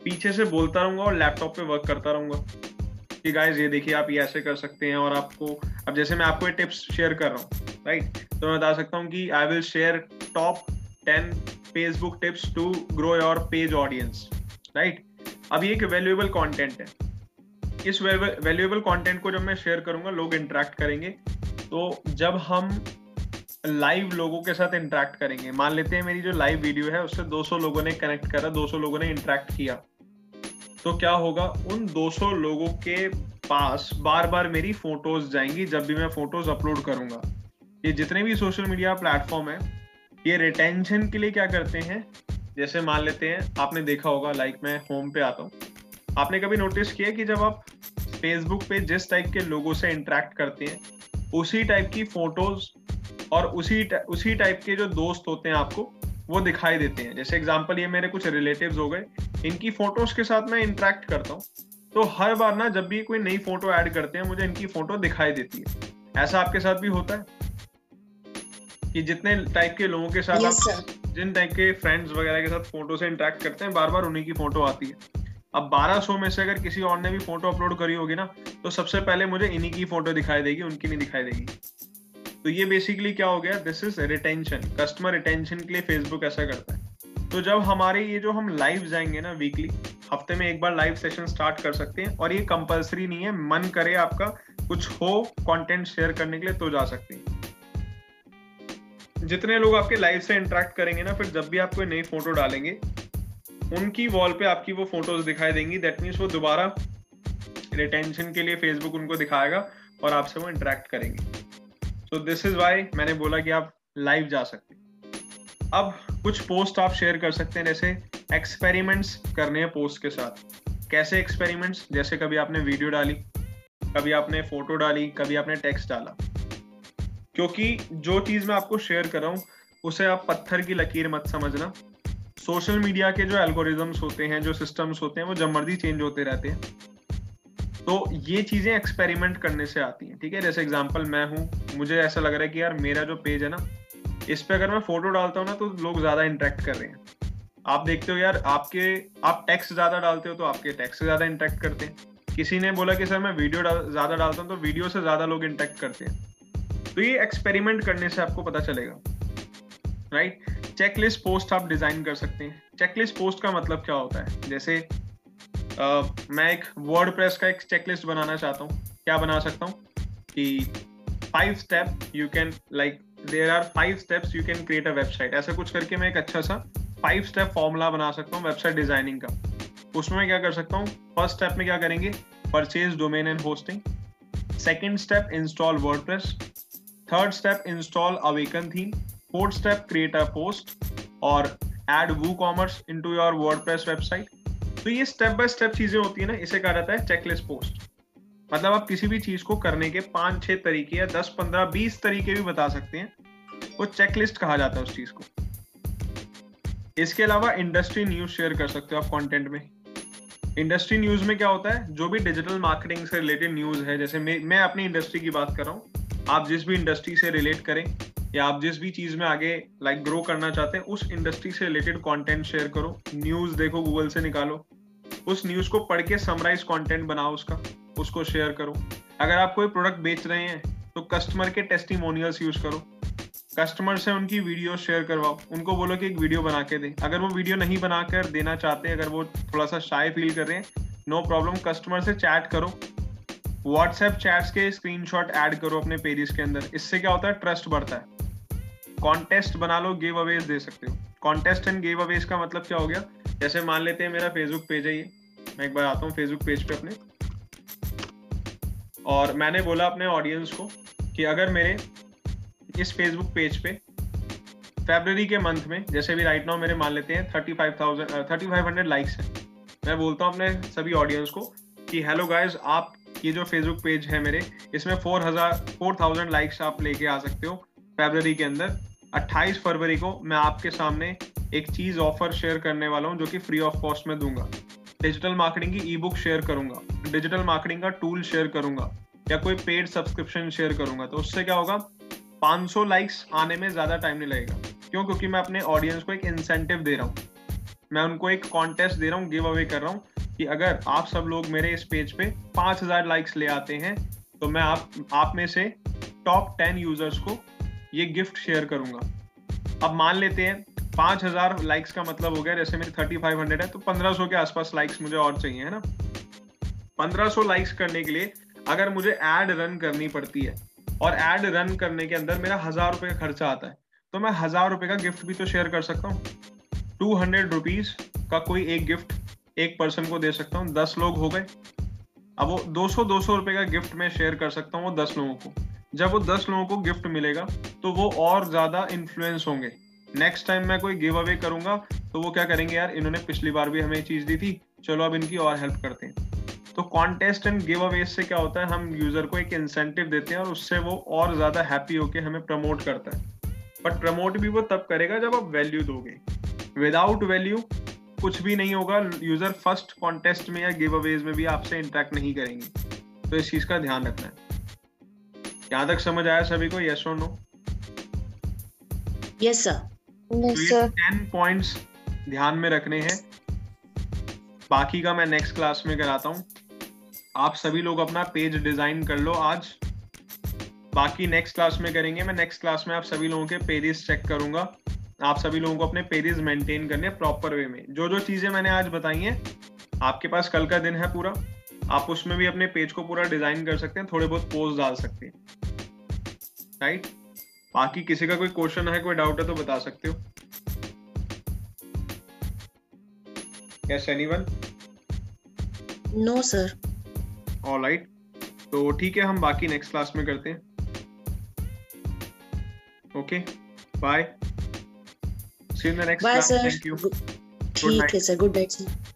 पीछे से बोलता रहूँगा और लैपटॉप पे वर्क करता रहूँगा। कि गाइस ये देखिए, आप ये ऐसे कर सकते हैं और आपको, अब जैसे मैं आपको ये टिप्स शेयर कर रहा हूँ राइट तो मैं बता सकता हूँ कि I will share top ten Facebook tips to grow your page audience right अब ये एक वैल्यूएबल कॉन्टेंट है। इस वैल्यूएबल कंटेंट को जब मैं शेयर करूँगा, लोग इंटरेक्ट करेंगे। तो जब हम लाइव लोगों के साथ इंटरेक्ट करेंगे, मान लेते हैं मेरी जो लाइव वीडियो है, उससे 200 लोगों ने कनेक्ट करा 200 लोगों ने इंटरेक्ट किया। तो क्या होगा, उन 200 लोगों के पास बार बार मेरी फ़ोटोज़ जाएँगी, जब भी मैं फ़ोटोज़ अपलोड करूँगा। ये जितने भी सोशल मीडिया प्लेटफॉर्म है, ये रिटेंशन के लिए क्या करते हैं? जैसे मान लेते हैं, आपने देखा होगा लाइक मैं होम पे आता हूँ। आपने कभी नोटिस किया कि जब आप फेसबुक पे जिस टाइप के लोगों से इंटरेक्ट करते हैं उसी टाइप की फ़ोटोज़ और उसी उसी टाइप के जो दोस्त होते हैं आपको वो दिखाई देते हैं। जैसे एग्ज़ाम्पल ये मेरे कुछ रिलेटिव्स हो गए इनकी फ़ोटोज़ के साथ मैं इंटरेक्ट करता हूँ। तो हर बार ना जब भी कोई नई फ़ोटो ऐड करते हैं मुझे इनकी फ़ोटो दिखाई देती है। ऐसा आपके साथ भी होता है? कि जितने टाइप के लोगों के साथ yes, आप जिन टाइप के फ्रेंड्स वगैरह के साथ फ़ोटो से इंटरेक्ट करते हैं बार बार उन्हीं की फ़ोटो आती है। अब 1200 में से अगर किसी और ने भी फ़ोटो अपलोड करी होगी ना तो सबसे पहले मुझे इन्हीं की फ़ोटो दिखाई देगी, उनकी नहीं दिखाई देगी। तो ये बेसिकली क्या हो गया? This is retention customer retention के लिए फेसबुक ऐसा करता है। तो जब हमारे ये जो हम लाइव जाएँगे ना वीकली हफ़्ते में एक बार लाइव सेशन स्टार्ट कर सकते हैं, और ये कंपलसरी नहीं है, मन करे आपका कुछ हो कंटेंट शेयर करने के लिए तो जा सकते हैं। जितने लोग आपके लाइव से इंटरेक्ट करेंगे ना, फिर जब भी आप कोई नई फ़ोटो डालेंगे उनकी वॉल पे आपकी वो फ़ोटोज़ दिखाई देंगी। दैट मीन्स वो दोबारा रिटेंशन के लिए फेसबुक उनको दिखाएगा और आपसे वो इंटरेक्ट करेंगे। तो दिस इज़ वाई मैंने बोला कि आप लाइव जा सकते अब कुछ पोस्ट आप शेयर कर सकते हैं, जैसे एक्सपेरिमेंट्स करने हैं पोस्ट के साथ। कैसे एक्सपेरिमेंट्स जैसे कभी आपने वीडियो डाली, कभी आपने फ़ोटो डाली, कभी आपने टेक्स्ट डाला। क्योंकि जो चीज़ मैं आपको शेयर कर रहा हूँ, उसे आप पत्थर की लकीर मत समझना। सोशल मीडिया के जो एल्गोरिदम्स होते हैं जो सिस्टम्स होते हैं वो जब मर्ज़ी चेंज होते रहते हैं। तो ये चीज़ें एक्सपेरिमेंट करने से आती हैं ठीक है? जैसे एग्जांपल मैं हूँ मुझे ऐसा लग रहा है कि यार मेरा जो पेज है ना इस पे अगर मैं फ़ोटो डालता हूँ ना तो लोग ज़्यादा इंटरेक्ट कर रहे हैं। आप देखते हो यार आपके आप टेक्स्ट ज़्यादा डालते हो तो आपके टेक्स्ट से ज़्यादा इंटरेक्ट करते हैं। किसी ने बोला कि सर मैं वीडियो डाल, ज़्यादा डालता हूँ तो वीडियो से ज़्यादा लोग इंटरेक्ट करते हैं। तो ये एक्सपेरिमेंट करने से आपको पता चलेगा। राइट चेकलिस्ट पोस्ट आप डिज़ाइन कर सकते हैं। चेकलिस्ट पोस्ट का मतलब क्या होता है? जैसे uh, मैं एक वर्ड प्रेस का एक चेकलिस्ट बनाना चाहता हूँ। क्या बना सकता हूँ? कि five step you can like there are five steps you can create a website ऐसा कुछ करके मैं एक अच्छा सा फाइव स्टेप फॉर्मूला बना सकता हूँ वेबसाइट डिज़ाइनिंग का। उसमें मैं क्या कर सकता हूँ? फ़र्स्ट स्टेप में क्या करेंगे? Purchase domain and hosting second step install word third step install awaken theme step create a post और add WooCommerce into your WordPress website तो ये स्टेप बाय स्टेप चीज़ें होती है ना, इसे कहा जाता है चेकलिस्ट पोस्ट मतलब आप किसी भी चीज़ को करने के पाँच, छह तरीके या दस, पंद्रह, बीस तरीके भी बता सकते हैं। वो चेकलिस्ट कहा जाता है उस चीज़ को। इसके अलावा इंडस्ट्री न्यूज़ शेयर कर सकते हो आप कंटेंट में। इंडस्ट्री न्यूज़ में क्या होता है? जो भी डिजिटल मार्केटिंग से रिलेटेड न्यूज़ है, जैसे मैं मैं अपनी इंडस्ट्री की बात कर रहा हूँ। आप जिस भी इंडस्ट्री से रिलेट करें या आप जिस भी चीज़ में आगे लाइक like, ग्रो करना चाहते हैं उस इंडस्ट्री से रिलेटेड कंटेंट शेयर करो न्यूज़ देखो गूगल से निकालो उस न्यूज़ को पढ़ के समराइज कंटेंट बनाओ उसका उसको शेयर करो। अगर आप कोई प्रोडक्ट बेच रहे हैं तो कस्टमर के टेस्टिमोनियल्स यूज़ करो। कस्टमर से उनकी वीडियो शेयर करवाओ उनको बोलो कि एक वीडियो बना के दे। अगर वो वीडियो नहीं बनाकर देना चाहते अगर वो थोड़ा सा शाय फील कर रहे हैं नो प्रॉब्लम कस्टमर से चैट करो। व्हाट्सएप चैट्स के स्क्रीनशॉट ऐड करो अपने पेजेस के अंदर। इससे क्या होता है? ट्रस्ट बढ़ता है। कॉन्टेस्ट बना लो गिव अवेज दे सकते हो। कॉन्टेस्ट एंड गिव अवेज का मतलब क्या हो गया? जैसे मान लेते हैं मेरा फेसबुक पेज है ये। मैं एक बार आता हूँ फेसबुक पेज पे अपने। और मैंने बोला अपने ऑडियंस को कि अगर मेरे इस फेसबुक पेज पे फेबररी के मंथ में, जैसे भी राइट नाउ मेरे मान लेते हैं thirty five thousand thirty five hundred likes है। मैं बोलता हूँ अपने सभी ऑडियंस को कि हेलो गाइज़ आप ये जो फेसबुक पेज है मेरे, इसमें फोर हज़ार फोर थाउज़ेंड लाइक्स आप लेके आ सकते हो फेबररी के अंदर। 28 फरवरी को मैं आपके सामने एक चीज़ ऑफ़र शेयर करने वाला हूँ जो कि फ्री ऑफ़ कॉस्ट में दूँगा। डिजिटल मार्केटिंग की ई बुक शेयर करूँगा। डिजिटल मार्केटिंग का टूल शेयर करूँगा या कोई पेड सब्सक्रिप्शन शेयर करूँगा तो उससे क्या होगा? 500 लाइक्स आने में ज़्यादा टाइम नहीं लगेगा। क्यों? क्योंकि मैं अपने ऑडियंस को एक इंसेंटिव दे रहा हूँ। मैं उनको एक कॉन्टेस्ट दे रहा हूँ गिव अवे कर रहा हूँ कि अगर आप सब लोग मेरे इस पेज पे 5000 लाइक्स ले आते हैं तो मैं आप आप में से टॉप 10 यूज़र्स को ये गिफ्ट शेयर करूँगा। अब मान लेते हैं, पाँच हज़ार लाइक्स का मतलब हो गया, जैसे मेरी थर्टी फाइव हंड्रेड है तो पंद्रह सौ के आसपास लाइक्स मुझे और चाहिए, है ना? पंद्रह सौ लाइक्स करने के लिए अगर मुझे एड रन करनी पड़ती है, और एड रन करने के अंदर मेरा हज़ार रुपए का खर्चा आता है तो मैं हज़ार रुपए का गिफ्ट भी तो शेयर कर सकता हूँ। टू हंड्रेड रुपीज़ का कोई एक गिफ्ट एक पर्सन को दे सकता हूँ, दस लोग हो गए। अब वो दो सौ दो सौ रुपए का गिफ्ट मैं शेयर कर सकता हूँ, वो दस लोगों को। जब वो दस लोगों को गिफ्ट मिलेगा तो वो और ज़्यादा इन्फ्लुएंस होंगे। नेक्स्ट टाइम मैं कोई गिव अवे करूँगा तो वो क्या करेंगे यार, इन्होंने पिछली बार भी हमें चीज़ दी थी, चलो अब इनकी और हेल्प करते हैं। तो कॉन्टेस्ट एंड गिव अवे से क्या होता है, हम यूज़र को एक इंसेंटिव देते हैं और उससे वो और ज़्यादा हैप्पी होके हमें प्रमोट करता है। बट प्रमोट भी वो तब करेगा जब आप वैल्यू दोगे। विदाउट वैल्यू कुछ भी नहीं होगा। यूज़र फ़र्स्ट कॉन्टेस्ट में या गिव अवेज में भी आपसे इंटरेक्ट नहीं करेंगे। तो इस चीज़ का ध्यान रखना है। यहाँ तक समझ आया सभी को यस और no yes sir ten points ध्यान में रखने हैं। बाकी का मैं नेक्स्ट क्लास में कराता हूँ। आप सभी लोग अपना पेज डिज़ाइन कर लो आज। बाकी नेक्स्ट क्लास में करेंगे। मैं नेक्स्ट क्लास में आप सभी लोगों के पेजेस चेक करूँगा। आप सभी लोगों को अपने पेजेस मेंटेन करने प्रॉपर वे में। जो जो चीज़ें मैंने आज बताई हैं आपके पास कल का दिन है पूरा। आप उसमें भी अपने पेज को पूरा डिज़ाइन कर सकते हैं। थोड़े बहुत पोस्ट डाल सकते हैं। राइट बाकी किसी का कोई क्वेश्चन है कोई डाउट है तो बता सकते हो। Yes anyone no sir alright तो ठीक है हम बाकी नेक्स्ट क्लास में करते हैं। Okay bye see you in the next class sir thank you ठीक है सर गुड नाइट सर